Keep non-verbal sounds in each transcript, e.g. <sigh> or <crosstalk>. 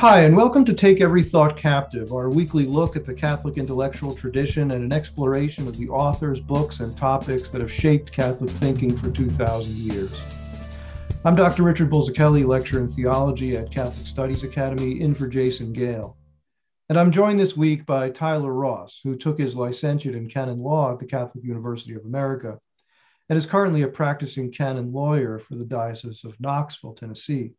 Hi, and welcome to Take Every Thought Captive, our weekly look at the Catholic intellectual tradition and an exploration of the authors, books, and topics that have shaped Catholic thinking for 2,000 years. I'm Dr. Richard Bulzacchelli, lecturer in theology at Catholic Studies Academy, in for Jason Gale. And I'm joined this week by Tyler Ross, who took his licentiate in canon law at the Catholic University of America and is currently a practicing canon lawyer for the Diocese of Knoxville, Tennessee.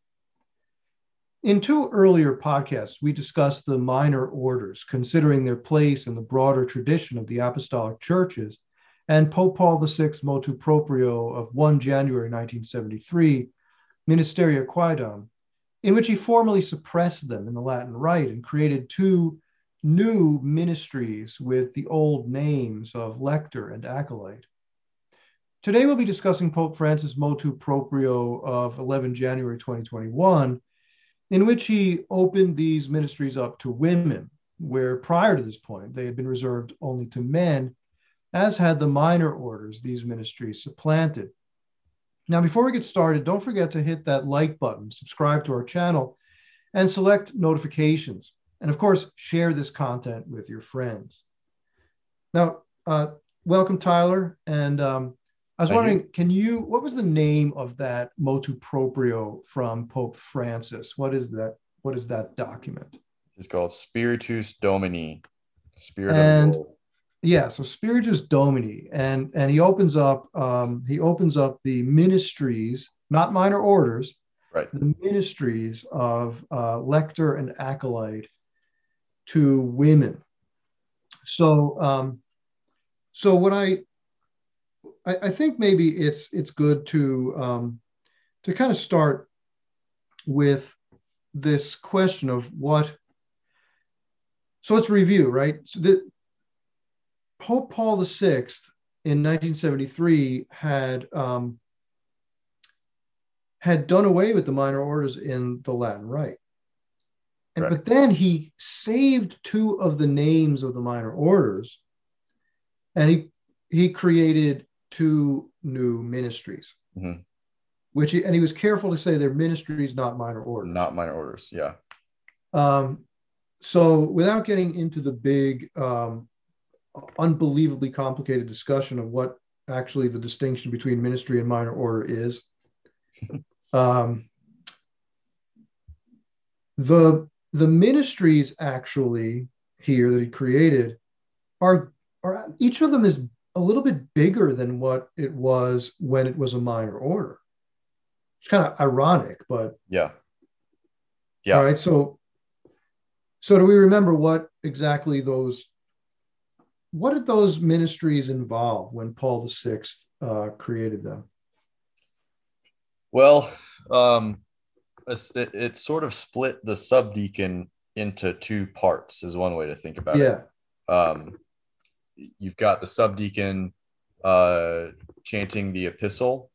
In two earlier podcasts, we discussed the minor orders, considering their place in the broader tradition of the apostolic churches, and Pope Paul VI motu proprio of 1 January 1973, Ministeria Quaedam, in which he formally suppressed them in the Latin Rite and created two new ministries with the old names of lector and acolyte. Today, we'll be discussing Pope Francis motu proprio of 11 January 2021 in which he opened these ministries up to women, where prior to this point they had been reserved only to men, as had the minor orders these ministries supplanted. Now, before we get started, don't forget to hit that like button, subscribe to our channel, and select notifications. And of course, share this content with your friends. Now, uh, welcome, Tyler. And um, I was wondering, can you, what was the name of that motu proprio from Pope Francis? What is that? What is that document? It's called Spiritus Domini. Spirit and, yeah, so Spiritus Domini, and and he opens up um, he opens up the ministries, not minor orders, right? The ministries of uh, lector and acolyte to women. So um, so what I I, I think maybe it's it's good to um, to kind of start with this question of what. So let's review, right? So the Pope Paul VI in 1973 had um, had done away with the minor orders in the Latin Rite. And, right. But then he saved two of the names of the minor orders, and he he created two new ministries. Mm-hmm. Which he, and he was careful to say they're ministries, not minor orders. Not minor orders, yeah. Um, so without getting into the big, um, unbelievably complicated discussion of what actually the distinction between ministry and minor order is, <laughs> um, the the ministries actually here that he created are are each of them is a little bit bigger than what it was when it was a minor order. It's kind of ironic, but yeah. Yeah. All right. So, so do we remember what exactly those, what did those ministries involve when Paul VI uh, created them? Well, um, it, it sort of split the subdeacon into two parts, is one way to think about yeah. it. Yeah. Um, you've got the subdeacon uh, chanting the epistle,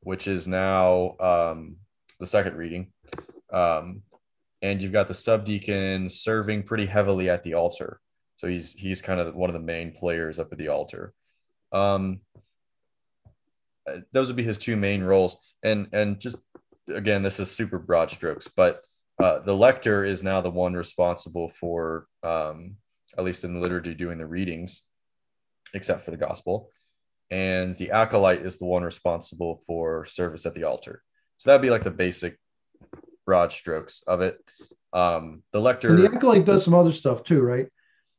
which is now um, the second reading. Um, and you've got the subdeacon serving pretty heavily at the altar. So he's he's kind of one of the main players up at the altar. Um, those would be his two main roles. And and just again, this is super broad strokes, but uh, the lector is now the one responsible for, um, at least in the liturgy, doing the readings except for the gospel. And the acolyte is the one responsible for service at the altar. So that'd be like the basic broad strokes of it. Um, the lector. And the acolyte does some other stuff too, right?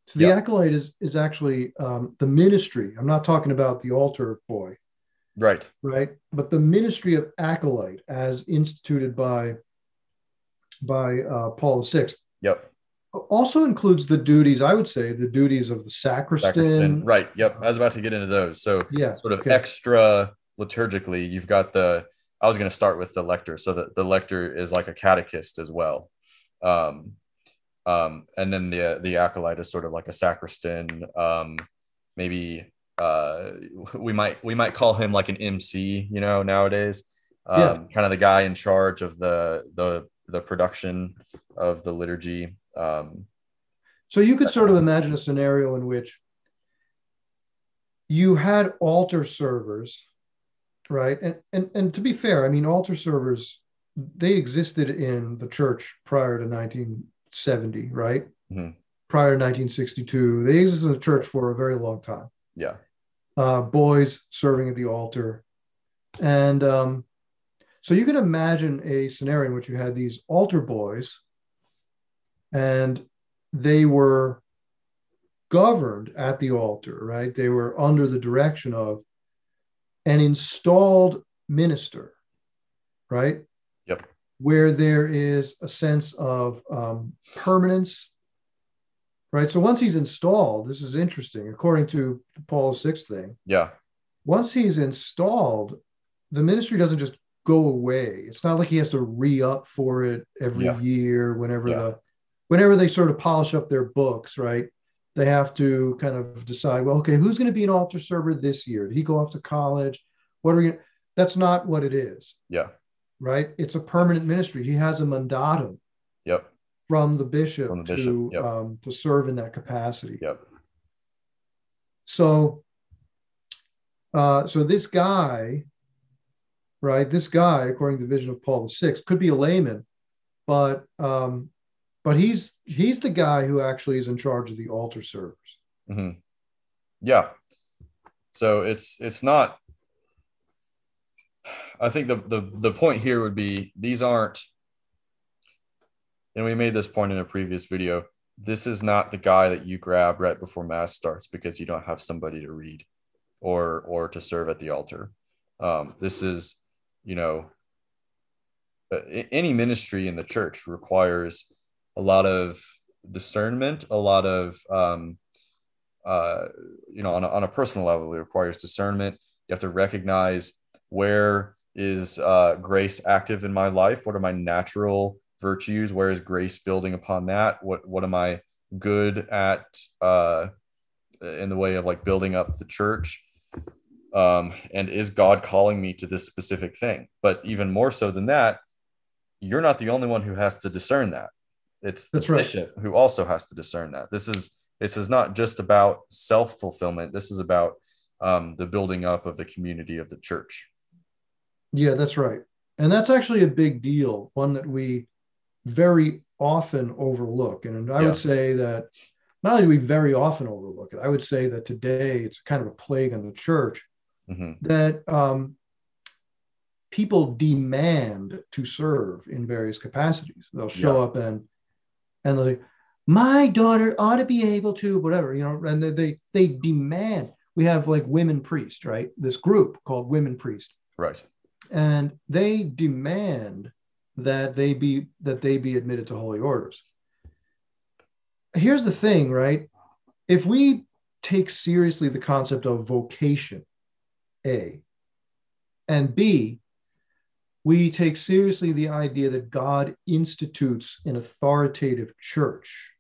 So the acolyte is is actually um, the ministry. I'm not talking about the altar boy. Right. Right. But the ministry of acolyte, as instituted by by uh, Paul VI. Yep also includes the duties, I would say, the duties of the sacristan. sacristan. Right. Yep. I was about to get into those. So, yeah, sort of okay. extra liturgically, you've got the, I was going to start with the lector. So, that the lector is like a catechist as well. Um, um, and then the, the acolyte is sort of like a sacristan. Um, maybe uh, we might, we might call him like an MC, you know, nowadays. Um, yeah. kind of the guy in charge of the, the, the production of the liturgy um, so you could sort of imagine a scenario in which you had altar servers, right? And and and to be fair, I mean altar servers they existed in the church prior to 1970, right? Mhm. Prior to 1962, they existed in the church for a very long time. Yeah. uh, boys serving at the altar. And um, so you can imagine a scenario in which you had these altar boys and they were governed at the altar, right? They were under the direction of an installed minister, right? Yep. Where there is a sense of um, permanence, right? So once he's installed, this is interesting, according to Paul VI thing, Yeah. once he's installed, the ministry doesn't just go away. It's not like he has to re-up for it every Yeah. year whenever Yeah. the whenever they sort of polish up their books, right? They have to kind of decide, well, okay, who's going to be an altar server this year? Did he go off to college? What are you? that's not what it is, Yeah. right? It's a permanent ministry. He has a mandatum Yep. from the bishop, From the bishop, to yep. um, to serve in that capacity. Yep. So, uh, so this guy, right? This guy, according to the vision of Paul VI, could be a layman, but um, but he's he's the guy who actually is in charge of the altar servers. hmm Yeah. So it's it's not. I think the the the point here would be these aren't. And we made this point in a previous video. This is not the guy that you grab right before mass starts because you don't have somebody to read, or or to serve at the altar. Um, this is, you know, uh, any ministry in the church requires a lot of discernment, a lot of um, uh, you know, on a, on a personal level, it requires discernment. You have to recognize where is uh, grace active in my life. What are my natural virtues? Where is grace building upon that? What what am I good at uh, in the way of like building up the church? Um, and is God calling me to this specific thing? But even more so than that, you're not the only one who has to discern that. It's the That's right. bishop who also has to discern that. This is this is not just about self fulfillment. This is about um, the building up of the community of the church. Yeah, that's right, and that's actually a big deal, one that we very often overlook. And I Yeah. would say that not only do we very often overlook it, I would say that today it's kind of a plague on the church Mhm. that um, people demand to serve in various capacities. They'll show Yeah. up and and they'll say, "My daughter ought to be able to whatever," you know, and they they, they demand. We have like women priest, right? This group called women priest, Right. and they demand that they be that they be admitted to holy orders. Here's the thing, right? If we take seriously the concept of vocation, A, and B, we take seriously the idea that God institutes an authoritative church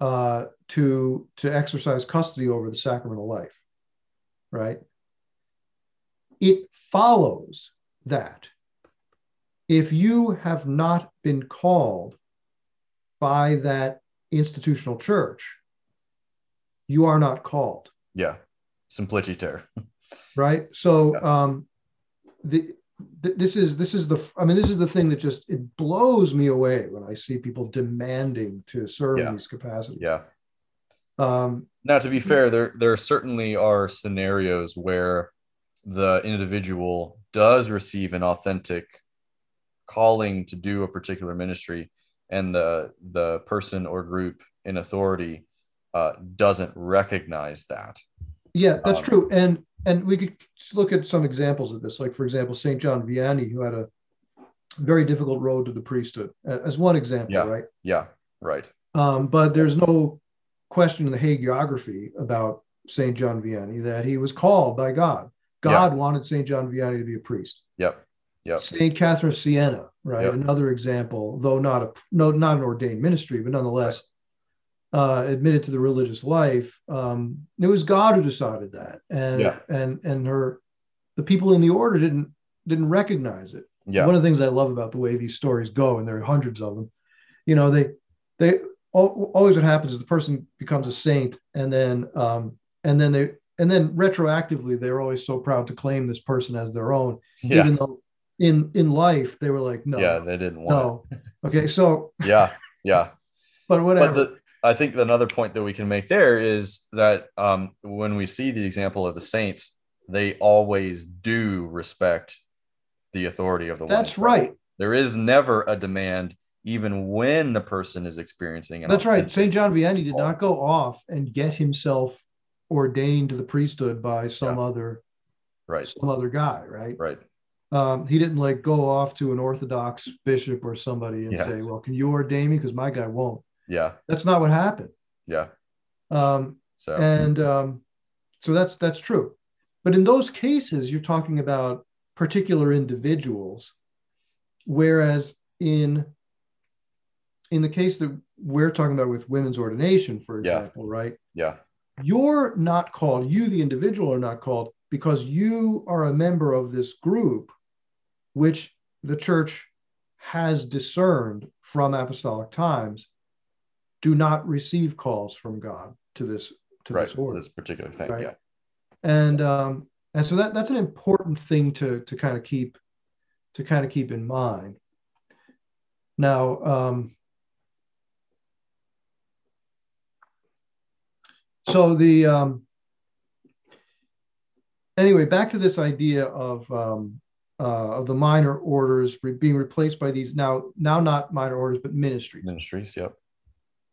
uh, to, to exercise custody over the sacramental life, right? It follows that if you have not been called by that institutional church, you are not called Yeah. Simpliciter. <laughs> right so Yeah. um the th- this is this is the i mean this is the thing that just it blows me away when i see people demanding to serve Yeah. these capacities Yeah. um Now, to be fair, there there certainly are scenarios where the individual does receive an authentic calling to do a particular ministry, and the the person or group in authority uh, doesn't recognize that. yeah that's Um, true and and we could look at some examples of this like for example st john vianney who had a very difficult road to the priesthood as one example Yeah. right Yeah. Right. Um, but there's no question in the hagiography about St. John Vianney that he was called by God. God wanted St. John Vianney to be a priest. Yep. Yep. St. Catherine of Siena, right? Yep. Another example, though not a no, not an ordained ministry, but nonetheless uh, admitted to the religious life. Um, it was God who decided that, and Yeah. and and her, the people in the order didn't didn't recognize it Yeah. one of the things I love about the way these stories go, and there are hundreds of them, you know, they they always what happens is the person becomes a saint, and then um, and then they and then retroactively they're always so proud to claim this person as their own, Yeah. even though in in life they were like no yeah, they didn't want no okay so. <laughs> Yeah, yeah. <laughs> but whatever But the, I think another point that we can make there is that um, when we see the example of the saints, they always do respect the authority of the one that's charge. right There is never a demand, even when the person is experiencing an that's right saint john vianney did not go off and get himself ordained to the priesthood by some Yeah. other Right, some other guy right right. um, he didn't like go off to an orthodox bishop or somebody and Yeah. say well can you ordain me because my guy won't Yeah, that's not what happened. Yeah. um, So and um, so that's that's true. But in those cases you're talking about particular individuals whereas in in the case that we're talking about with women's ordination for Yeah. example right? Yeah, you're not called you the individual are not called because you are a member of this group which the church has discerned from apostolic times do not receive calls from god to this to right. this order This particular thing. Right. Yeah, and um and so that that's an important thing to to kind of keep to kind of keep in mind now um so the um anyway back to this idea of um uh, of the minor orders re- being replaced by these now now not minor orders but ministries ministries. Yep.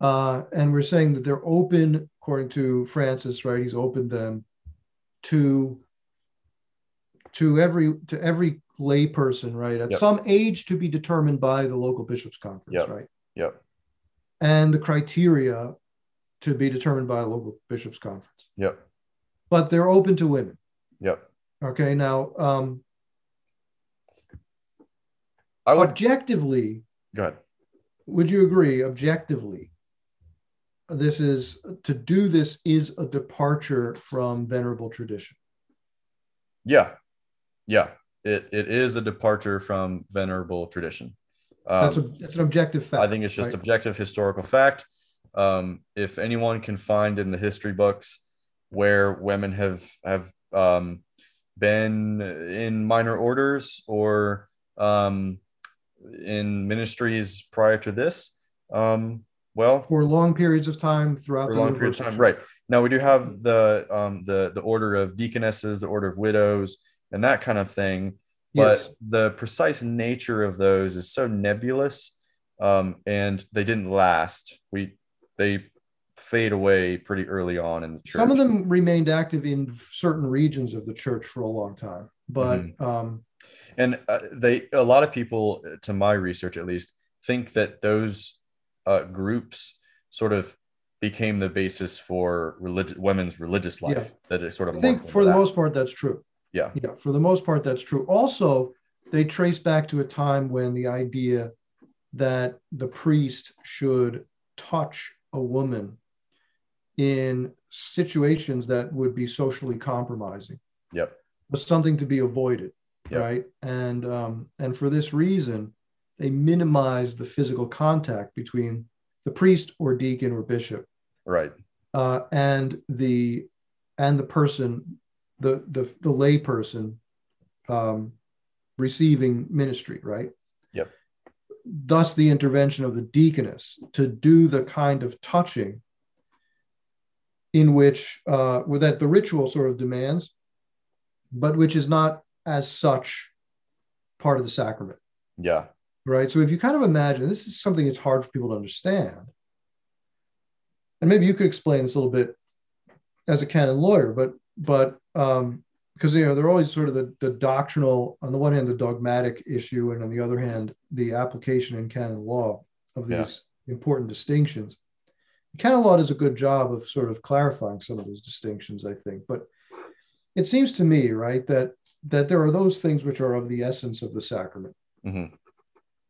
Uh, and we're saying that they're open, according to Francis, right? He's opened them to to every to every lay person, right? At Yep. some age to be determined by the local bishops' conference, Yep. right? Yep. And the criteria to be determined by a local bishops' conference. Yep. But they're open to women. Yep. Okay. Now, um, I would objectively, go ahead. would you agree? Objectively, this is to do this is a departure from venerable tradition. Yeah, yeah. It it is a departure from venerable tradition. Um, That's a that's an objective fact. I think it's just right? objective historical fact. Um, if anyone can find in the history books where women have have um, been in minor orders or um, in ministries prior to this, um, well, for long periods of time throughout for the long period of time, right? Now we do have the um, the the order of deaconesses, the order of widows, and that kind of thing but Yes. the precise nature of those is so nebulous um, and they didn't last we they fade away pretty early on in the church Some of them remained active in certain regions of the church for a long time, but Mm-hmm. um, and uh, they a lot of people to my research at least think that those uh, groups sort of became the basis for relig- women's religious life Yeah. that it sort of I think for the that. most part that's true. yeah Yeah, for the most part that's true. Also, they trace back to a time when the idea that the priest should touch a woman in situations that would be socially compromising yep was something to be avoided, Yep. right? And um, and for this reason, they minimize the physical contact between the priest or deacon or bishop right uh, and the and the person, the the the lay person um, receiving ministry, right? Yep. Thus, the intervention of the deaconess to do the kind of touching in which uh, that the ritual sort of demands, but which is not as such part of the sacrament yeah right? So if you kind of imagine, this is something that's hard for people to understand. And maybe you could explain this a little bit as a canon lawyer, but but um, because you know they're always sort of the, the doctrinal, on the one hand, the dogmatic issue, and on the other hand, the application in canon law of these Yeah. important distinctions. Canon law does a good job of sort of clarifying some of those distinctions, I think. But it seems to me, right, that that there are those things which are of the essence of the sacrament. hmm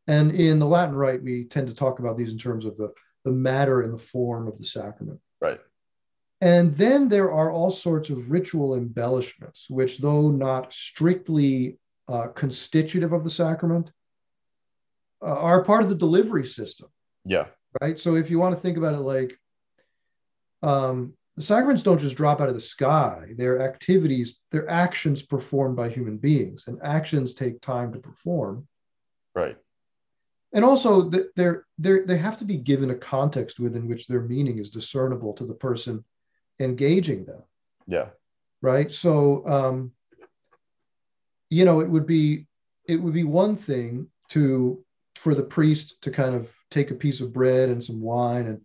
And in the Latin Rite, we tend to talk about these in terms of the, the matter and the form of the sacrament. right And then there are all sorts of ritual embellishments, which, though not strictly uh, constitutive of the sacrament, uh, are part of the delivery system, yeah right? So if you want to think about it like, um, the sacraments don't just drop out of the sky. They're activities, they're actions performed by human beings, and actions take time to perform. Right. And also, they're, they're, they have to be given a context within which their meaning is discernible to the person engaging them. Yeah. Right. So, um, you know, it would be it would be one thing to for the priest to kind of take a piece of bread and some wine and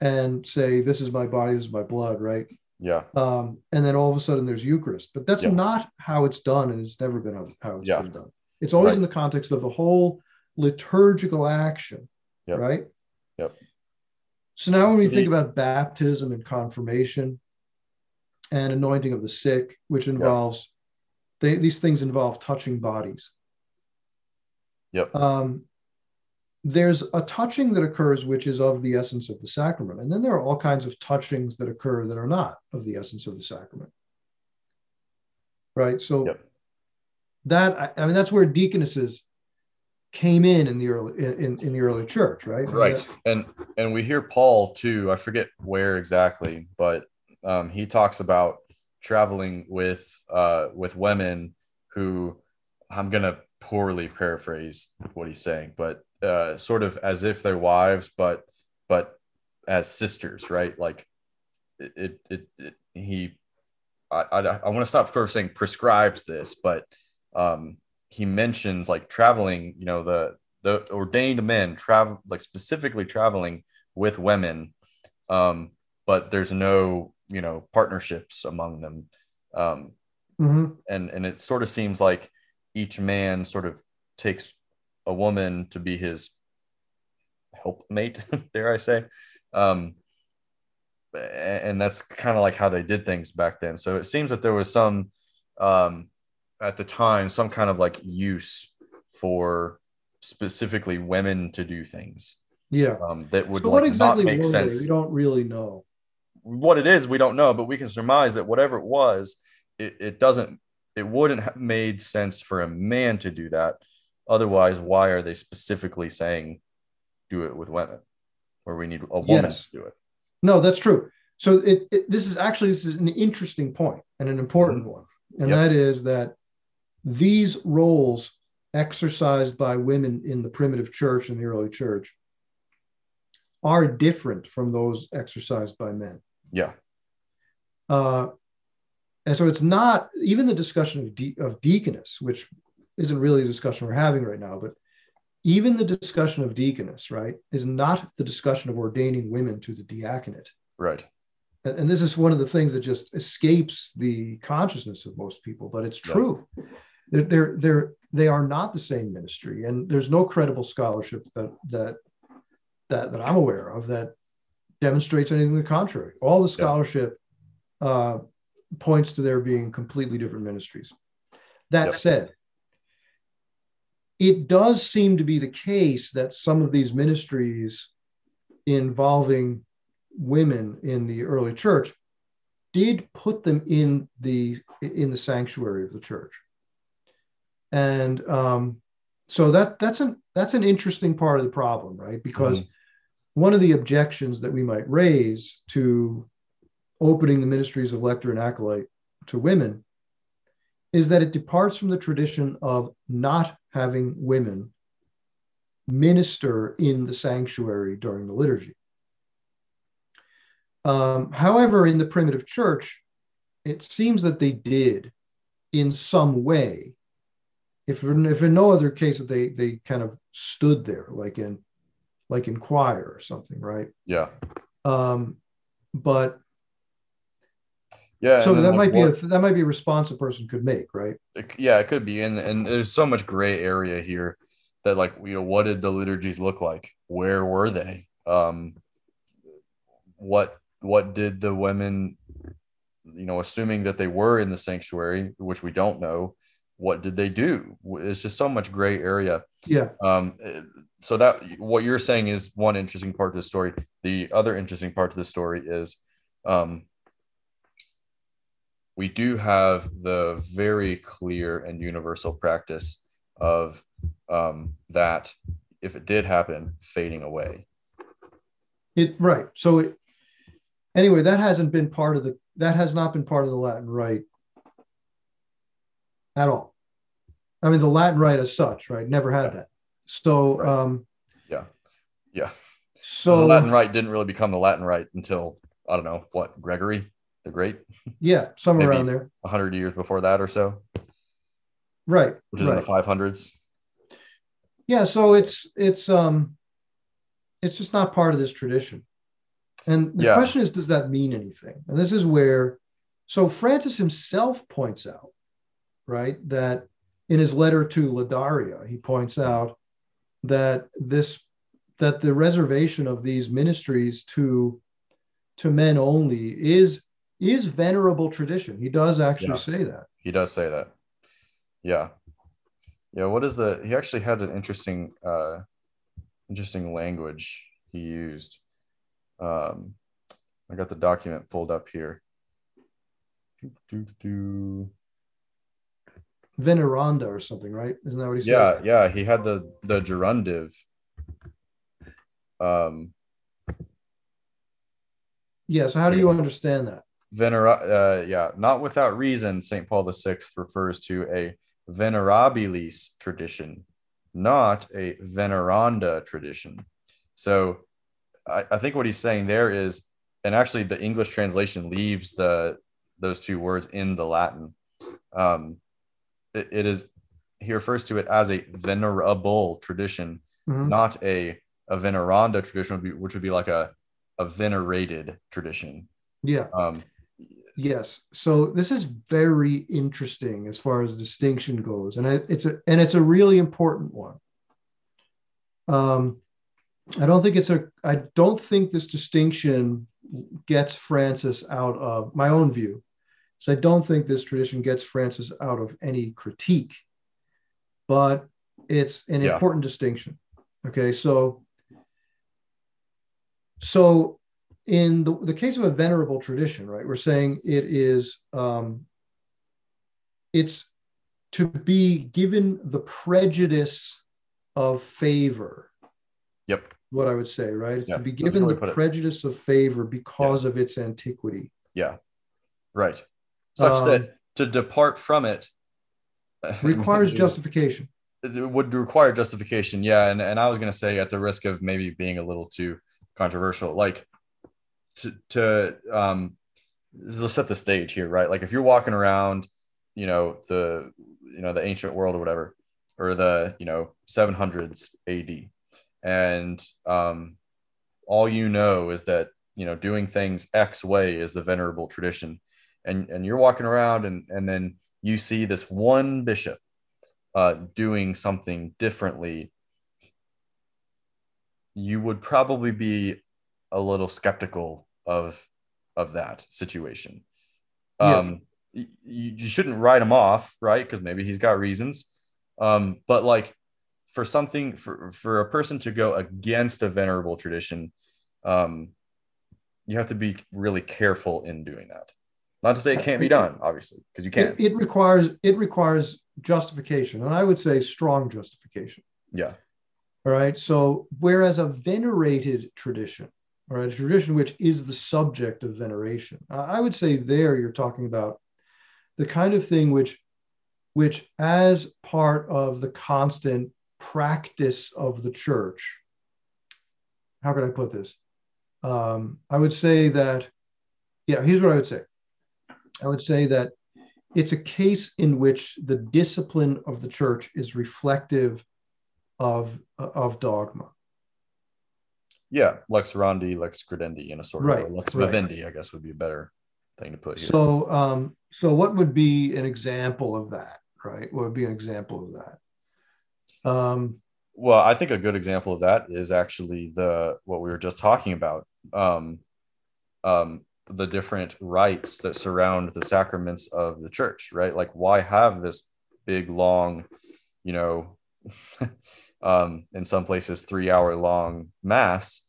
and say, "This is my body, this is my blood," right? Yeah. Um, and then all of a sudden there's Eucharist, but that's yeah. not how it's done, and it's never been how it's yeah. been done. It's always right. in the context of the whole liturgical action, yep. right? Yep. So now, when we think about baptism and confirmation and anointing of the sick, which involves they, these things involve touching bodies. Yep. Um, there's a touching that occurs which is of the essence of the sacrament, and then there are all kinds of touchings that occur that are not of the essence of the sacrament. Right. So yep. that I mean that's where deaconesses came in in the early in, in the early church, right? Right. And and we hear Paul too. I forget where exactly, but um, he talks about traveling with uh, with women who I'm gonna poorly paraphrase what he's saying, but uh, sort of as if they're wives, but but as sisters, right? Like it it, it, he I I, I want to stop sort of saying prescribes this, but um, he mentions like traveling, you know, the the ordained men travel like specifically traveling with women, um, but there's no you know partnerships among them. Um, mm-hmm. and and it sort of seems like each man sort of takes a woman to be his helpmate <laughs> dare i say. Um, and that's kind of like how they did things back then. So it seems that there was some um, at the time some kind of like use for specifically women to do things yeah. um, that would so like exactly not make sense. We don't really know. What it is we don't know but we can surmise that whatever it was it, it doesn't it wouldn't have made sense for a man to do that. Otherwise why are they specifically saying do it with women or we need a woman Yes. to do it? No, that's true. So it, it this is actually this is an interesting point and an important one, and Yep. that is that these roles exercised by women in the primitive church and the early church are different from those exercised by men. yeah Uh, and so it's not even the discussion of, de- of deaconess, which isn't really the discussion we're having right now, but even the discussion of deaconess, right, is not the discussion of ordaining women to the diaconate. right And, and this is one of the things that just escapes the consciousness of most people, but it's Yeah. They're, they're, they're, they are not the same ministry, and there's no credible scholarship that that that that I'm aware of that demonstrates anything to the contrary. All the scholarship uh, points to there being completely different ministries. That Yep. said, it does seem to be the case that some of these ministries involving women in the early church did put them in the in the sanctuary of the church and um, so that that's an that's an interesting part of the problem right because one of the objections that we might raise to opening the ministries of lector and acolyte to women is that it departs from the tradition of not having women minister in the sanctuary during the liturgy. Um, however, in the primitive church, it seems that they did in some way. If, if in no other case that they they kind of stood there like in like in choir or something, right? yeah Um, but yeah so that might be a that might be a response a person could make, right? it, yeah, it could be, and and there's so much gray area here that like you know what did the liturgies look like? Where were they? Um, what what did the women, you know, assuming that they were in the sanctuary, which we don't know, what did they do? It's just so much gray area. Yeah. Um, eh, so that what you're saying is one interesting part of the story. The other interesting part of the story is, um, we do have the very clear and universal practice of um, that if it did happen, fading away. It right. So it anyway, that hasn't been part of the that has not been part of the Latin Rite at all. I mean, the Latin Rite as such, right? Never had Yeah. that. So, Right. um, Yeah. Yeah. so the Latin Rite didn't really become the Latin Rite until I don't know what Gregory the Great, yeah, somewhere around there, hundred years before that or so, right? which is right. in the five hundreds. yeah so it's it's um it's just not part of this tradition and the Yeah. question is does that mean anything and this is where so francis himself points out right that in his letter to ladaria he points out that this that the reservation of these ministries to to men only is is venerable tradition he does actually Yeah. say that He does say that. Yeah. Yeah. What is the? He actually had an interesting, uh, interesting language he used. Um, I got the document pulled up here. Do, do, do. Veneranda or something right isn't that what he says Yeah, yeah. He had the the gerundive. Um, yeah so how do you understand that venera. Uh, yeah, not without reason. Saint Paul the Sixth refers to a venerabilis tradition, not a veneranda tradition. So, I, I think what he's saying there is, and actually the English translation leaves the those two words in the Latin. Um, it, it is he refers to it as a venerable tradition, Mhm. not a a veneranda tradition, would be, which would be like a a venerated tradition. yeah Um, Yes. So this is very interesting as far as distinction goes, and I, it's a and it's a really important one. Um, I don't think it's a. I don't think this distinction gets Francis out of my own view. So I don't think this tradition gets Francis out of any critique, but it's an Yeah. important distinction. Okay, so so in the, the case of a venerable tradition, right, we're saying it is um, it's to be given the prejudice of favor. Yep. What I would say, right? It's to be given the put it. prejudice of favor because of its antiquity. Yeah. Right. Such Um, that to depart from it <laughs> Requires justification. it would require justification. Yeah. And, and I was going to say, at the risk of maybe being a little too controversial, like to, to um, let's set the stage here, right? Like if you're walking around, you know, the, you know, the ancient world or whatever, or the, you know, 700s AD, and um, all you know is that, you know, doing things X way is the venerable tradition. And, and you're walking around and, and then you see this one bishop uh, doing something differently, you would probably be a little skeptical of of that situation. Yeah. Um, you, you shouldn't write him off, right? Because maybe he's got reasons. Um, but like for something for for a person to go against a venerable tradition, um, you have to be really careful in doing that. Not to say it can't be done, obviously, because you can. It, it requires it requires justification, and I would say strong justification. yeah. All right. So, whereas a venerated tradition, all right, a tradition which is the subject of veneration, I I would say there you're talking about the kind of thing which, which as part of the constant practice of the church, how can I put this? Um, I would say that, yeah, here's what I would say. I would say that it's a case in which the discipline of the church is reflective of of dogma. Yeah, lex orandi, lex credendi, in a sort Right, of lex right. vivendi, I guess would be a better thing to put here. So, um, so what would be an example of that? Right? What would be an example of that? Um, well, I think a good example of that is actually the what we were just talking about. Um, um, the different rites that surround the sacraments of the church, right? Like, why have this big, long, you know, <laughs> um, in some places, three hour long mass,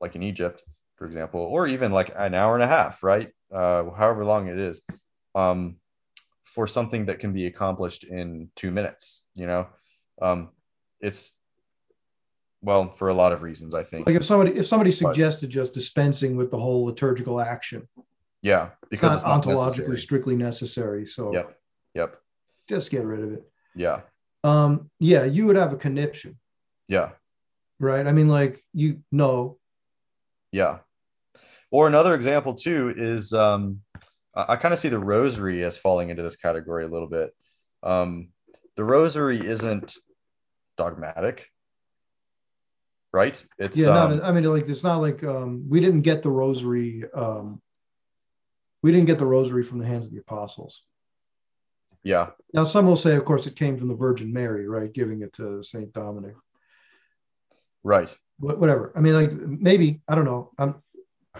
like in Egypt, for example, or even like an hour and a half, right? Uh, however long it is, um, for something that can be accomplished in two minutes, you know? Um, it's well, for a lot of reasons, I think. Like if somebody if somebody suggested just dispensing with the whole liturgical action, yeah, because it's not ontologically necessary. strictly necessary. So Yep. Yep. just get rid of it. Yeah. Um, yeah, you would have a conniption, Yeah. right? I mean, like you know, Yeah. Or another example too is um, I, I kind of see the rosary as falling into this category a little bit. Um, the rosary isn't dogmatic, right? It's yeah. um, not, I mean, like it's not like um, we didn't get the rosary. Um, we didn't get the rosary from the hands of the apostles. yeah, Now, some will say, of course, it came from the Virgin Mary, right, giving it to Saint Dominic. right. Wh- Whatever. I mean, like maybe I don't know. I'm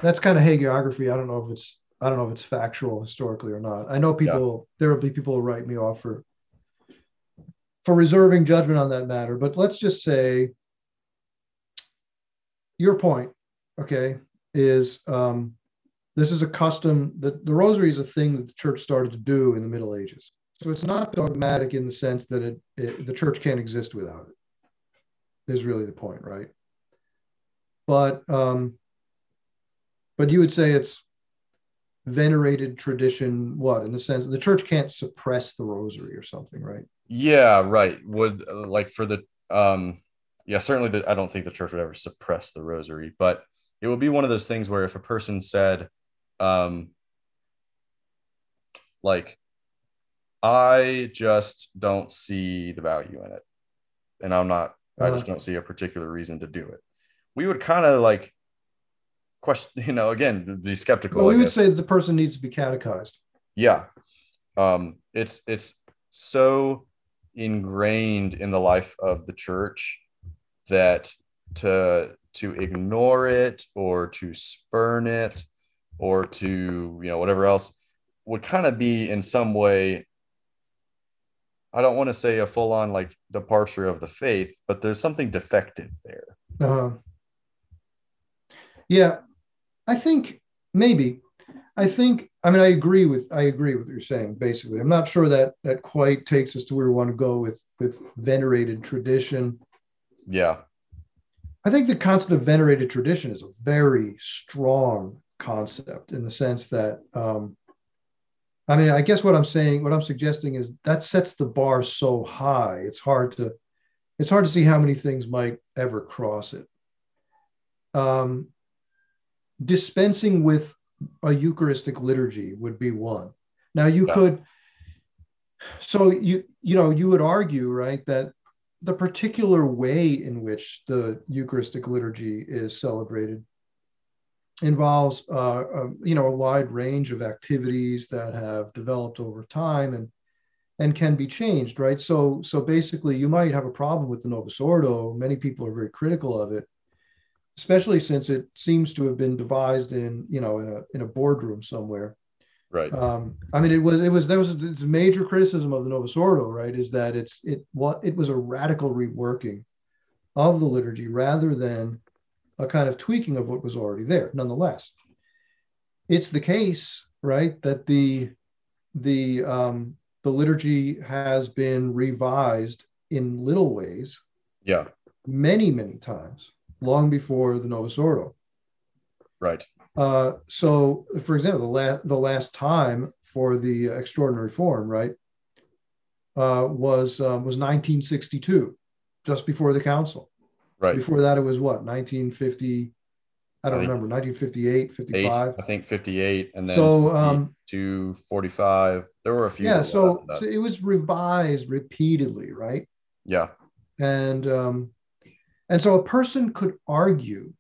that's kind of hagiography. I don't know if it's I don't know if it's factual historically or not. I know people. There will be people who write me off for for reserving judgment on that matter. But let's just say your point, okay, is um, this is a custom that the rosary is a thing that the church started to do in the Middle Ages. So it's not dogmatic in the sense that it, it the church can't exist without it. Is really the point, right? But um, but you would say it's venerated tradition. What in the sense the church can't suppress the rosary or something, right? Yeah, right. Would uh, like for the um yeah, certainly the, I don't think the church would ever suppress the rosary, but it would be one of those things where if a person said um like I just don't see the value in it. And I'm not I just Uh-huh. don't see a particular reason to do it. We would kind of like question, <laughs> you know, again, be skeptical. Well, we would say the person needs to be catechized. Yeah. Um, it's it's so ingrained in the life of the church that to to ignore it or to spurn it or to you know whatever else would kind of be in some way I don't want to say a full on like departure of the faith, but there's something defective there. Uh, yeah, I think maybe. I think. I mean, I agree with. I agree with what you're saying. Basically, I'm not sure that that quite takes us to where we want to go with with venerated tradition. Yeah. I think the concept of venerated tradition is a very strong concept in the sense that. Um, I mean, I guess what I'm saying, what I'm suggesting is that sets the bar so high. It's hard to, it's hard to see how many things might ever cross it. Um, dispensing with a Eucharistic liturgy would be one. Now you Yeah. could, so you you know you would argue right that the particular way in which the Eucharistic liturgy is celebrated involves uh, uh, you know a wide range of activities that have developed over time and and can be changed right? So so basically you might have a problem with the novus ordo. Many people are very critical of it especially since it seems to have been devised in you know in a, in a boardroom somewhere Right. um, I mean, it was it was there was a major criticism of the Novus Ordo, right? Is that it's it what it was a radical reworking of the liturgy rather than a kind of tweaking of what was already there. Nonetheless, it's the case, right, that the the um, the liturgy has been revised in little ways yeah. many many times long before the Novus Ordo. Right. Uh, so, for example, the last the last time for the extraordinary form, right, uh, was um, was 1962, just before the council. Right. Before that, it was what 1950. I don't I remember 1958, Eight, 55. I think 58 and then So, um, to 45. There were a few. Yeah, so, so it was revised repeatedly, right? yeah. and um, and so a person could argue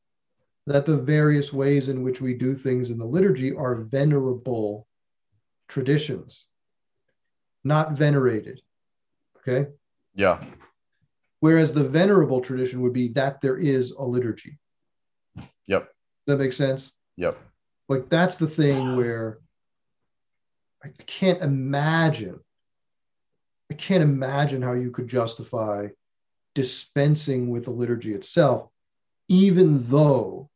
that the various ways in which we do things in the liturgy are venerable traditions, not venerated. Okay. Yeah. Whereas the venerable tradition would be that there is a liturgy. Yep. That makes sense. Yep. Like that's the thing where I can't imagine. I can't imagine how you could justify dispensing with the liturgy itself, even though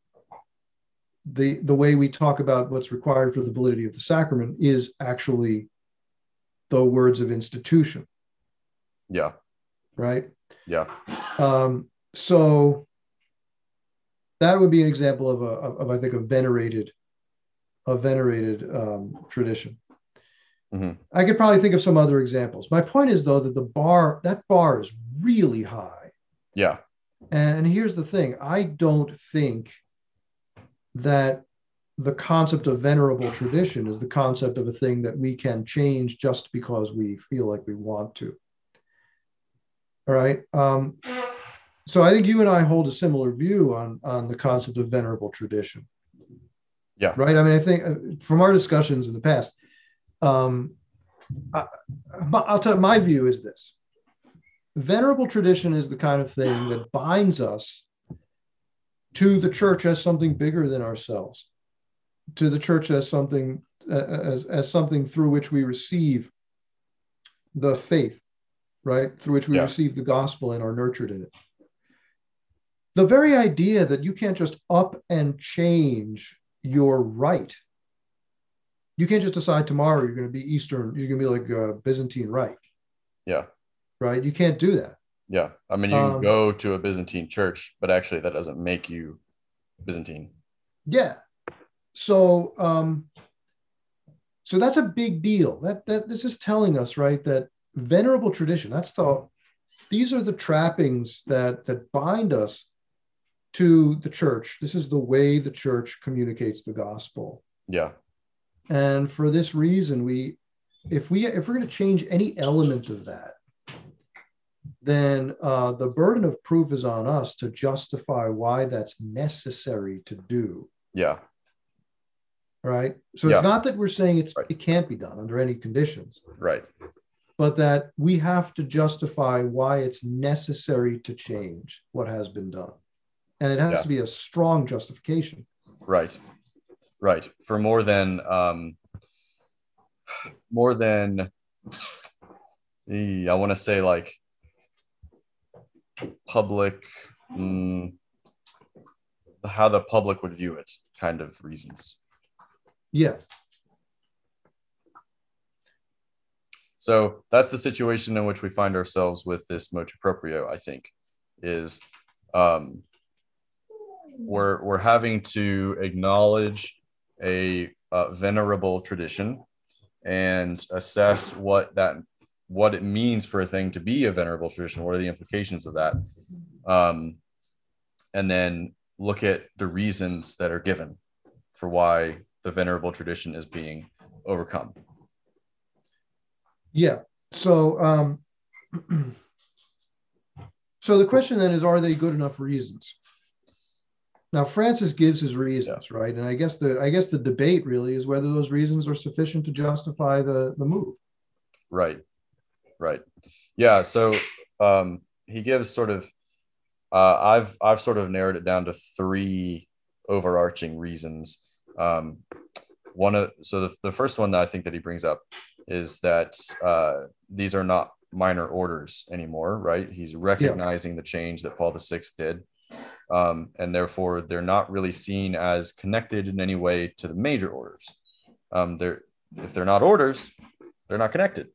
the the way we talk about what's required for the validity of the sacrament is actually the words of institution, Yeah. right? Yeah. Um, so that would be an example of a of, I think a venerated a venerated um, tradition. Mhm. I could probably think of some other examples. My point is though that the bar that bar is really high. Yeah. And here's the thing I don't think that the concept of venerable tradition is the concept of a thing that we can change just because we feel like we want to. All right. Um, so I think you and I hold a similar view on, on the concept of venerable tradition. Yeah. Right. I mean, I think uh, from our discussions in the past, um, I, I'll tell you, my view is this venerable tradition is the kind of thing that binds us to the church as something bigger than ourselves to the church as something uh, as, as something through which we receive the faith right through which we Yeah. receive the gospel and are nurtured in it the very idea that you can't just up and change your right you can't just decide tomorrow you're going to be eastern you're going to be like a byzantine right. Yeah. right you can't do that Yeah. I mean, you Um, can go to a Byzantine church, but actually that doesn't make you Byzantine. Yeah. So um so that's a big deal. That that this is telling us, right, that venerable tradition, that's the these are the trappings that that bind us to the church. This is the way the church communicates the gospel. Yeah. And for this reason, we if we if we're going to change any element of that, then uh, the burden of proof is on us to justify why that's necessary to do. Yeah. right? So Yeah. it's not that we're saying it's Right. it can't be done under any conditions, Right. but that we have to justify why it's necessary to change what has been done, and it has Yeah. to be a strong justification. Right. Right. For more than um more than I want to say like public mm, how the public would view it kind of reasons. Yeah, So that's the situation in which we find ourselves with this motu proprio, I think, is um, we're, we're having to acknowledge a uh, venerable tradition and assess what that what it means for a thing to be a venerable tradition. What are the implications of that? Um, and then look at the reasons that are given for why the venerable tradition is being overcome. yeah. So, um, <clears throat> so the question then is, are they good enough reasons? Now, Francis gives his reasons, right? And I guess the I guess the debate really is whether those reasons are sufficient to justify the the move. Right. Right. Yeah. So um, he gives sort of uh, I've I've sort of narrowed it down to three overarching reasons. Um, one of so the, the first one that I think that he brings up is that uh, these are not minor orders anymore, right? He's recognizing the change that Paul VI did. Um, and therefore, they're not really seen as connected in any way to the major orders. Um, they're if they're not orders, they're not connected.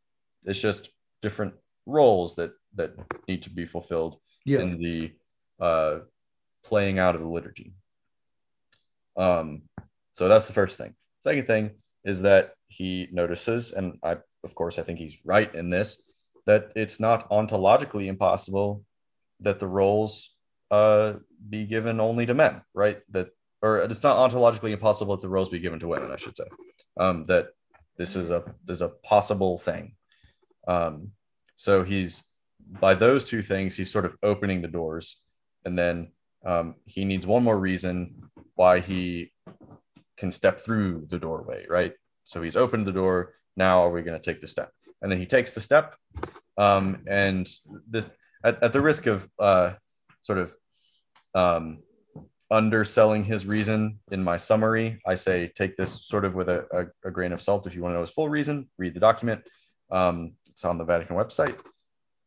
It's just different roles that that need to be fulfilled Yeah, in the uh, playing out of the liturgy. Um, so that's the first thing. Second thing is that he notices, and I, of course, I think he's right in this, that it's not ontologically impossible that the roles uh, be given only to men, right? That, or it's not ontologically impossible that the roles be given to women, I should say. Um, that this is a this is a possible thing. Um, so he's by those two things, he's sort of opening the doors, and then um, he needs one more reason why he can step through the doorway, right? So he's opened the door. Now, are we going to take the step? And then he takes the step, um, and this at, at the risk of uh, sort of um, underselling his reason in my summary, I say take this sort of with a, a, a grain of salt. If you want to know his full reason, read the document. Um, it's on the Vatican website.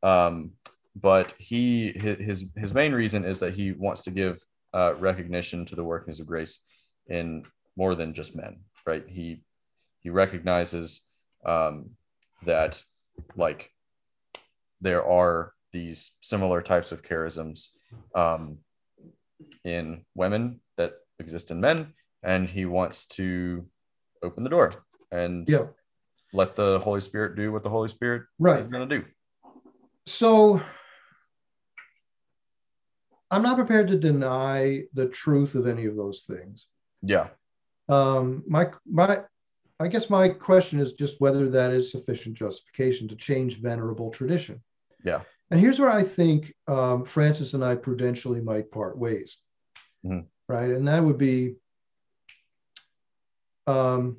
Um, but he his his main reason is that he wants to give uh, recognition to the workings of grace in more than just men, right? He he recognizes um, that like there are these similar types of charisms um, in women that exist in men, and he wants to open the door and Yeah. Let the Holy Spirit do what the Holy Spirit Right. is going to do. So I'm not prepared to deny the truth of any of those things. Yeah. Um, my my I guess my question is just whether that is sufficient justification to change venerable tradition. Yeah. And here's where I think um, Francis and I prudentially might part ways. Mhm. Right. And that would be um,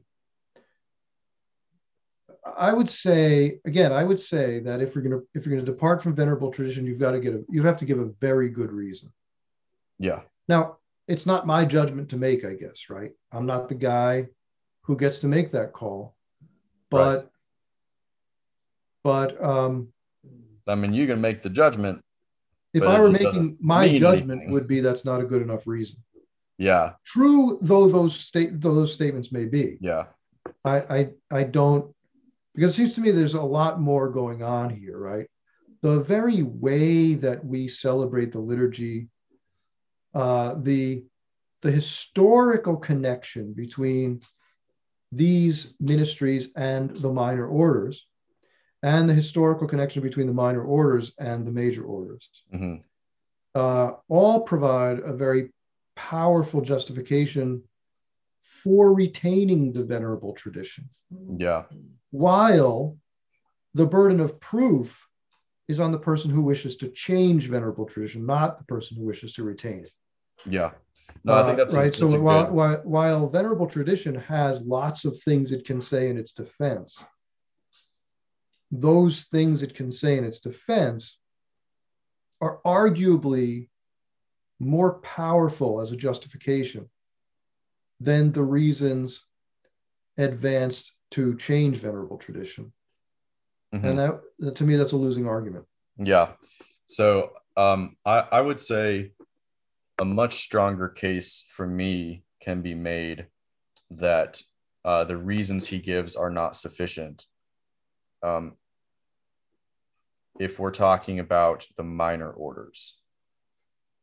I would say again, I would say that if you're gonna if you're gonna depart from venerable tradition, you've got to get a you have to give a very good reason. Yeah. Now, it's not my judgment to make, I guess, right? I'm not the guy who gets to make that call. But but um I mean, you can make the judgment. if I were making my judgment anything. would be that's not a good enough reason. Yeah. True though those state though those statements may be. Yeah. I, I I don't because it seems to me there's a lot more going on here, right? The very way that we celebrate the liturgy, uh, the the historical connection between these ministries and the minor orders, and the historical connection between the minor orders and the major orders, hmm uh, all provide a very powerful justification for retaining the venerable tradition Yeah. While the burden of proof is on the person who wishes to change venerable tradition, not the person who wishes to retain it. Yeah. No, I think Uh, that's a- right. that's so while, good- while while venerable tradition has lots of things it can say in its defense, those things it can say in its defense are arguably more powerful as a justification than the reasons advanced to change venerable tradition. Mhm. And that, that to me, that's a losing argument. Yeah. So um, I, I would say a much stronger case for me can be made that uh, the reasons he gives are not sufficient. Um, if we're talking about the minor orders.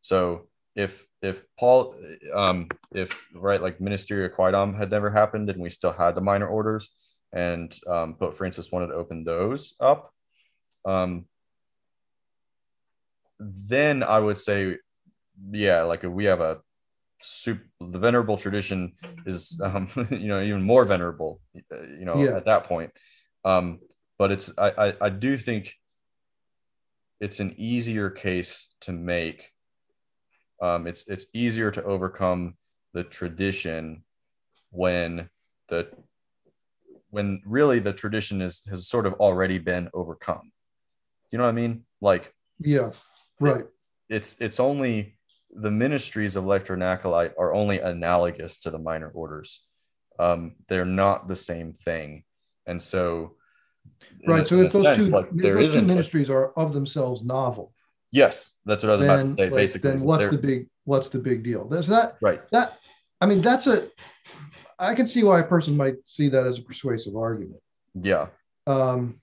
So if if Paul um, if right like ministeria quaedam had never happened and we still had the minor orders and um, Pope Francis wanted to open those up, um, then I would say, yeah, like we have a super, the venerable tradition is, um, <laughs> you know, even more venerable, uh, you know, Yeah. at that point. Um, but it's, I, I, I do think it's an easier case to make. Um, it's, it's easier to overcome the tradition when the, when really the tradition is, has sort of already been overcome. You know what I mean? Like, Yeah, right. it's it's only the ministries of lector and acolyte are only analogous to the minor orders um they're not the same thing and so Right. So if those sense, two, like if those two isn't a- ministries are of themselves novel, yes that's what i was about to say like, basically then what's the big what's the big deal? There's that right that I mean that's a I can see why a person might see that as a persuasive argument. yeah Um,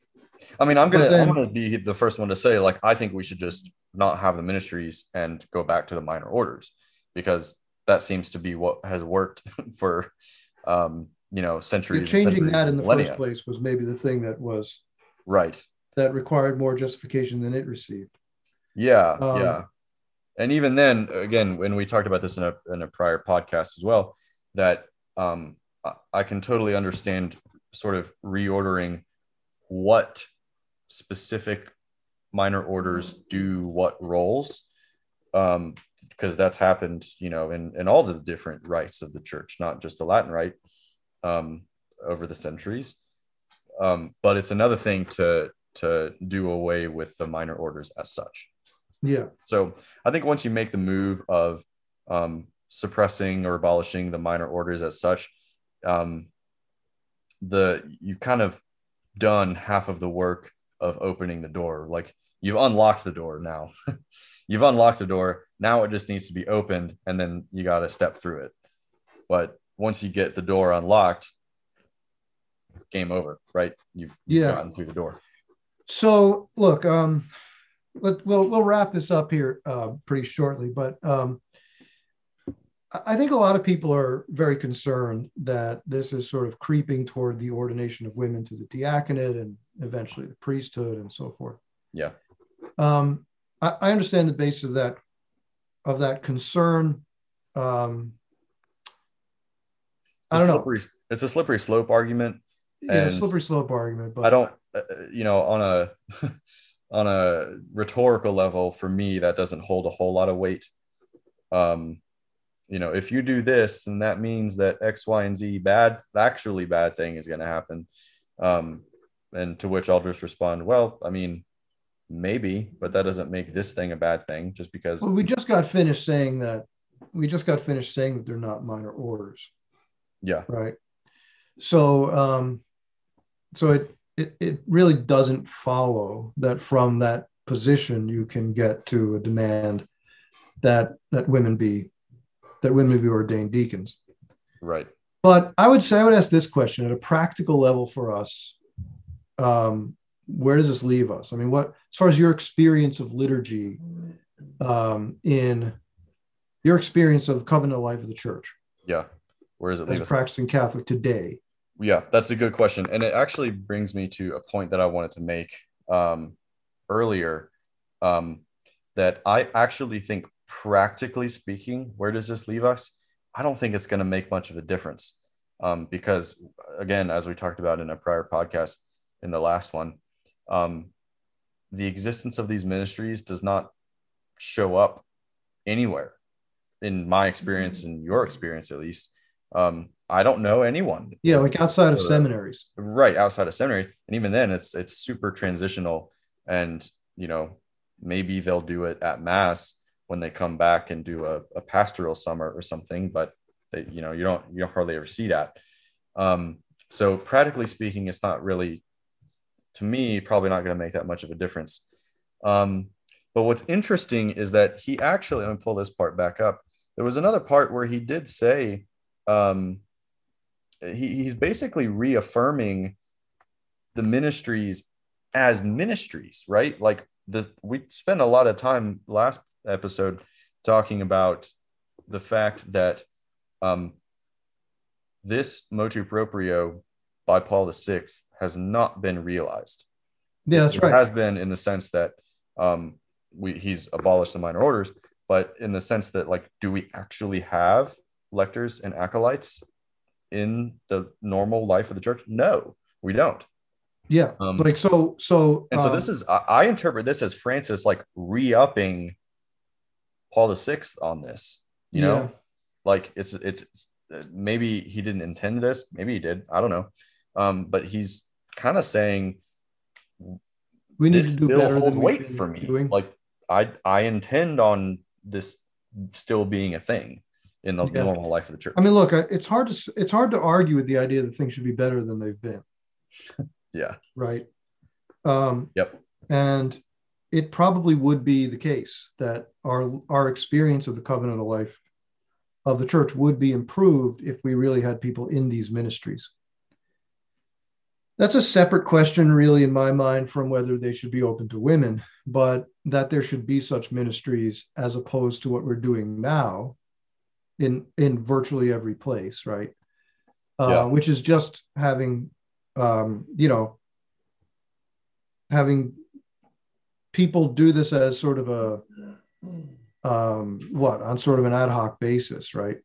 i mean i'm gonna then- i'm gonna be the first one to say like i think we should just not have the ministries and go back to the minor orders because that seems to be what has worked <laughs> for um you know centuries changing centuries that in the millennia. first place was maybe the thing that was right that required more justification than it received. Yeah, Um, yeah. And even then, again, when we talked about this in a in a prior podcast as well, that um, I- can totally understand sort of reordering what specific minor orders do what roles, um, because that's happened, you know, in in all the different rites of the church, not just the Latin rite, um, over the centuries. Um, but it's another thing to to do away with the minor orders as such. Yeah, So I think once you make the move of um, suppressing or abolishing the minor orders as such, um, the you've kind of done half of the work of opening the door. Like you've unlocked the door now. <laughs> you've unlocked the door. Now it just needs to be opened, and then you got to step through it. But once you get the door unlocked, game over, right? You've, you've Yeah. gotten through the door. So look, um, let, we'll we'll wrap this up here uh, pretty shortly, but um, I think a lot of people are very concerned that this is sort of creeping toward the ordination of women to the diaconate and eventually the priesthood and so forth. Yeah. Um, I, I, understand the basis of that of that concern. Um, I don't slippery, know. It's a slippery slope argument. Yeah, a slippery slope argument. But I don't, uh, you know, on a <laughs> on a rhetorical level, for me, that doesn't hold a whole lot of weight. Um, you know, if you do this, then that means that X, Y, and Z bad, actually bad thing is going to happen. Um, and to which I'll just respond, well, I mean, maybe, but that doesn't make this thing a bad thing just because. Well, we just got finished saying that. We just got finished saying that they're not minor orders. Yeah. Right. So, um, so it, it it really doesn't follow that from that position you can get to a demand that that women be that women be ordained deacons. Right. But I would say I would ask this question at a practical level for us. Um, where does this leave us? I mean, what as far as your experience of liturgy um, in your experience of the covenant life of the church? Yeah. Where does it leave as us? Practicing Catholic today. Yeah, that's a good question, and it actually brings me to a point that I wanted to make um, earlier. Um, that I actually think practically speaking, where does this leave us? I don't think it's going to make much of a difference um, because, again, as we talked about in a prior podcast, in the last one, um, the existence of these ministries does not show up anywhere in my experience, in your experience at least. Um, I don't know anyone. Yeah, like outside of seminaries. Right, outside of seminaries, and even then, it's it's super transitional, and you know maybe they'll do it at mass when they come back and do a, a pastoral summer or something, but they, you know, you don't, you don't hardly ever see that. Um, so practically speaking, it's not really, to me, probably not going to make that much of a difference. Um, but what's interesting is that he actually, let me pull this part back up. There was another part where he did say, um, he, he's basically reaffirming the ministries as ministries, right? Like the we spent a lot of time last episode talking about the fact that um, this motu proprio by Paul VI has not been realized. Yeah, that's it right. has been in the sense that um, we he's abolished the minor orders, but in the sense that like, do we actually have lectors and acolytes in the normal life of the church? No, we don't. Yeah, um, like so, so, and so this um, is I, I interpret this as Francis like re-upping Paul the Sixth on this. You know, yeah. like it's it's maybe he didn't intend this, maybe he did. I don't know, um, but he's kind of saying we need to do still better hold weight for me. Doing. Like I I intend on this still being a thing in the yeah. normal life of the church. I mean, look, it's hard to it's hard to argue with the idea that things should be better than they've been. <laughs> yeah. Right. Um, yep. And it probably would be the case that our our experience of the covenantal life of the church would be improved if we really had people in these ministries. That's a separate question, really, in my mind, from whether they should be open to women, but that there should be such ministries as opposed to what we're doing now in, in virtually every place, right? Uh, yeah. Which is just having, um, you know, having people do this as sort of a um, what on sort of an ad hoc basis, right?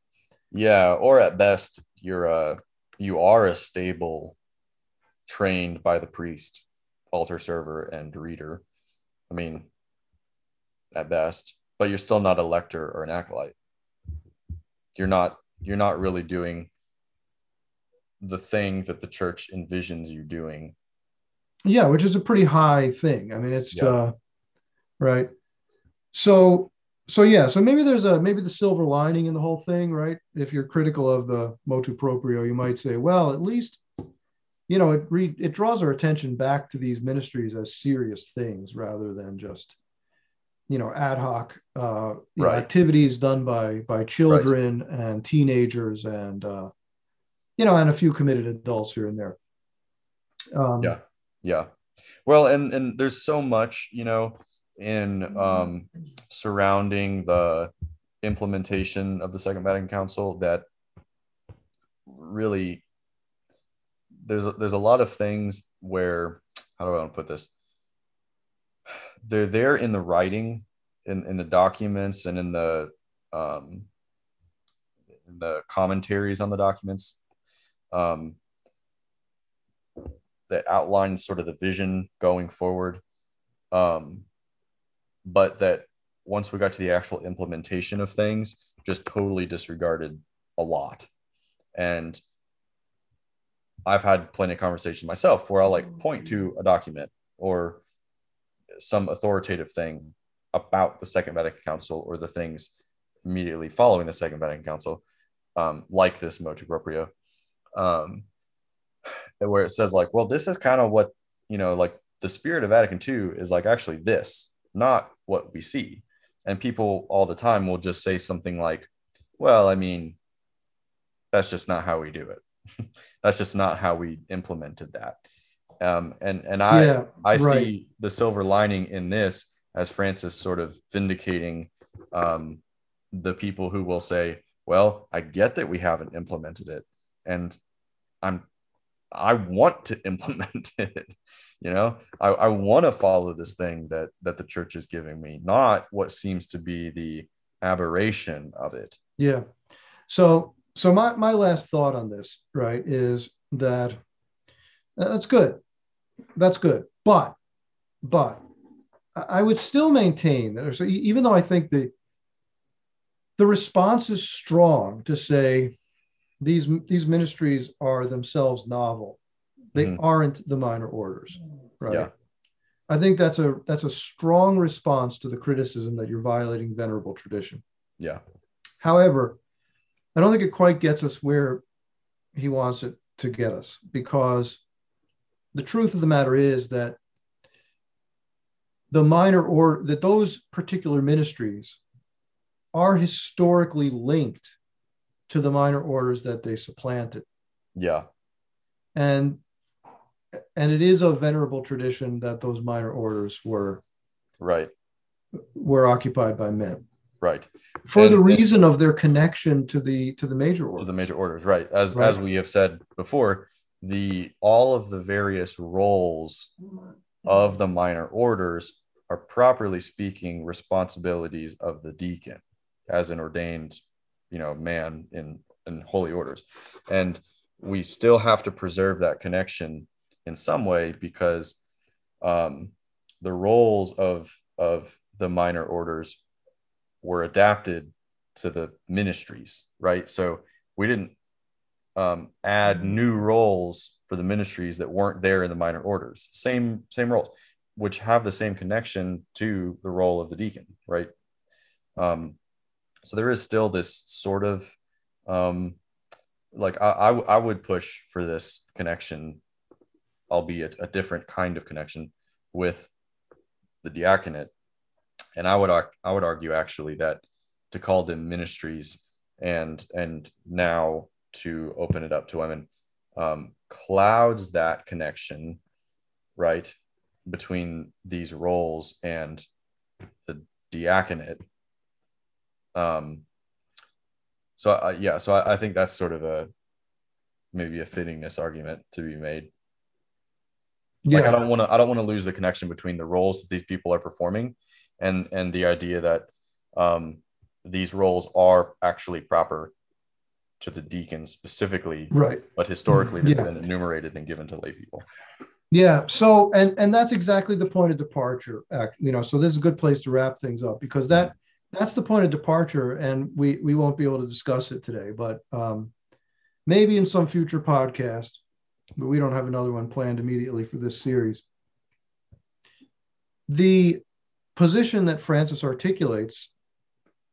Yeah, or at best, you're a you are a stable, trained by the priest, altar server and reader. I mean, at best, but you're still not a lector or an acolyte. You're not you're not really doing the thing that the church envisions you doing yeah, which is a pretty high thing. I mean, it's yeah. uh, right. So, so yeah, so maybe there's a maybe the silver lining in the whole thing, right? If you're critical of the motu proprio, you might say, well, at least you know it re- it draws our attention back to these ministries as serious things rather than just you know ad hoc uh, right. know, activities done by by children right. and teenagers and uh, you know and a few committed adults here and there. Um, yeah yeah well and and there's so much you know in um surrounding the implementation of the Second Vatican Council that really there's a, there's a lot of things where how do I want to put this? They're there in the writing, in, in the documents, and in the um, in the commentaries on the documents um, that outline sort of the vision going forward. Um, but that once we got to the actual implementation of things, just totally disregarded a lot. And I've had plenty of conversations myself where I'll like point to a document or some authoritative thing about the Second Vatican Council or the things immediately following the Second Vatican Council, um, like this motu proprio, um, where it says like, well, this is kind of what you know, like the spirit of Vatican II is like actually this, not what we see. And people all the time will just say something like, well, I mean, that's just not how we do it. <laughs> that's just not how we implemented that. Um, and and I yeah, I right. see the silver lining in this as Francis sort of vindicating um, the people who will say, "Well, I get that we haven't implemented it, and I'm I want to <laughs> implement it. You know, I, I want to follow this thing that that the church is giving me, not what seems to be the aberration of it. Yeah. So so my my last thought on this, right, is that that's good. That's good. But but I would still maintain that so even though I think the the response is strong to say these these ministries are themselves novel. They mm-hmm. aren't the minor orders, right? Yeah. I think that's a that's a strong response to the criticism that you're violating venerable tradition. Yeah. However, I don't think it quite gets us where he wants it to get us because the truth of the matter is that the minor or that those particular ministries are historically linked to the minor orders that they supplanted. Yeah. And and it is a venerable tradition that those minor orders were right were occupied by men. Right. For and, the reason of their connection to the to the major orders. To the major orders, right. As right. as we have said before, the all of the various roles of the minor orders are properly speaking responsibilities of the deacon as an ordained you know man in in holy orders. And we still have to preserve that connection in some way because um, the roles of of the minor orders were adapted to the ministries right? So we didn't um, add mm-hmm. new roles for the ministries that weren't there in the minor orders same same roles which have the same connection to the role of the deacon right um, so there is still this sort of um, like I, I, I would push for this connection, albeit a different kind of connection with the diaconate. And I would I would argue actually that to call them ministries and and now to open it up to women um, clouds that connection, right, between these roles and the diaconate um, so uh, yeah, so I, I think that's sort of a maybe a fittingness argument to be made. Yeah. Like I don't want to I don't want to lose the connection between the roles that these people are performing and and the idea that um, these roles are actually proper to the deacon specifically, right? But historically, they've yeah. been enumerated and given to lay people. Yeah. So, and and that's exactly the point of departure. Act, you know, so this is a good place to wrap things up because that that's the point of departure, and we we won't be able to discuss it today, but um, maybe in some future podcast. But we don't have another one planned immediately for this series. The position that Francis articulates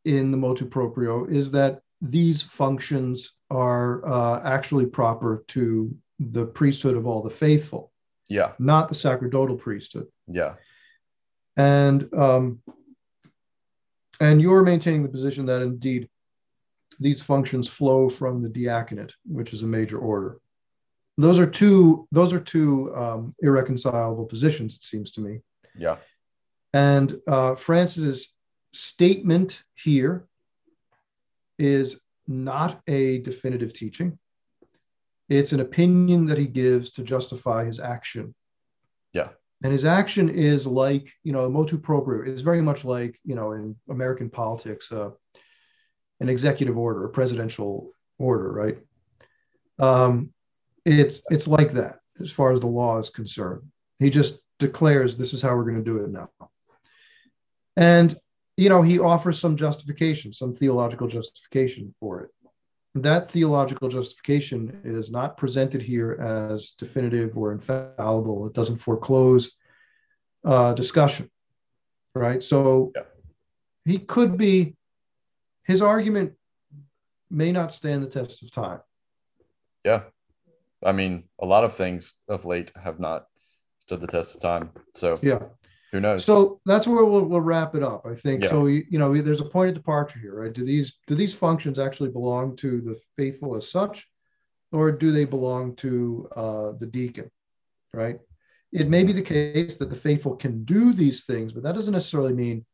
in the motu proprio is that these functions are uh, actually proper to the priesthood of all the faithful. Yeah. Not the sacerdotal priesthood. Yeah. And um, and you're maintaining the position that indeed these functions flow from the diaconate, which is a major order. Those are two. Those are two um, irreconcilable positions. It seems to me. Yeah. And uh, Francis's statement here is not a definitive teaching. It's an opinion that he gives to justify his action. Yeah. And his action is like, you know, motu proprio is very much like, you know, in American politics, uh, an executive order, a presidential order, right? Um, it's it's like that as far as the law is concerned. He just declares this is how we're going to do it now. And you know, he offers some justification, some theological justification for it. That theological justification is not presented here as definitive or infallible. It doesn't foreclose uh, discussion, right? So yeah. he could be, his argument may not stand the test of time. Yeah. I mean, a lot of things of late have not stood the test of time. So, yeah. Who knows? So that's where we'll, we'll wrap it up. I think yeah. so. You, you know, there's a point of departure here, right? Do these do these functions actually belong to the faithful as such, or do they belong to uh, the deacon, right? It may be the case that the faithful can do these things, but that doesn't necessarily mean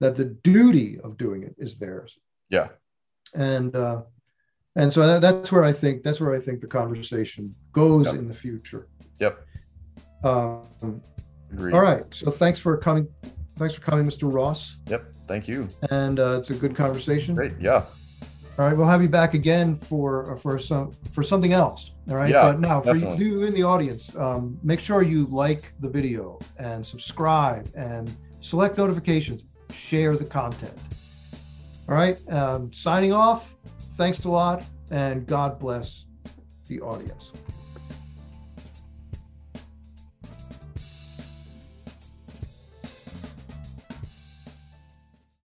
that the duty of doing it is theirs. Yeah. And uh, and so that, that's where I think that's where I think the conversation goes yep. in the future. Yep. Um, Agreed. All right. So thanks for coming. Thanks for coming, Mr. Ross. Yep. Thank you. And uh, it's a good conversation. Great. Yeah. All right, we'll have you back again for for some for something else. All right, yeah, but now for you in the audience, um, make sure you like the video and subscribe and select notifications. Share the content. All right, um, signing off. Thanks a lot, and God bless the audience.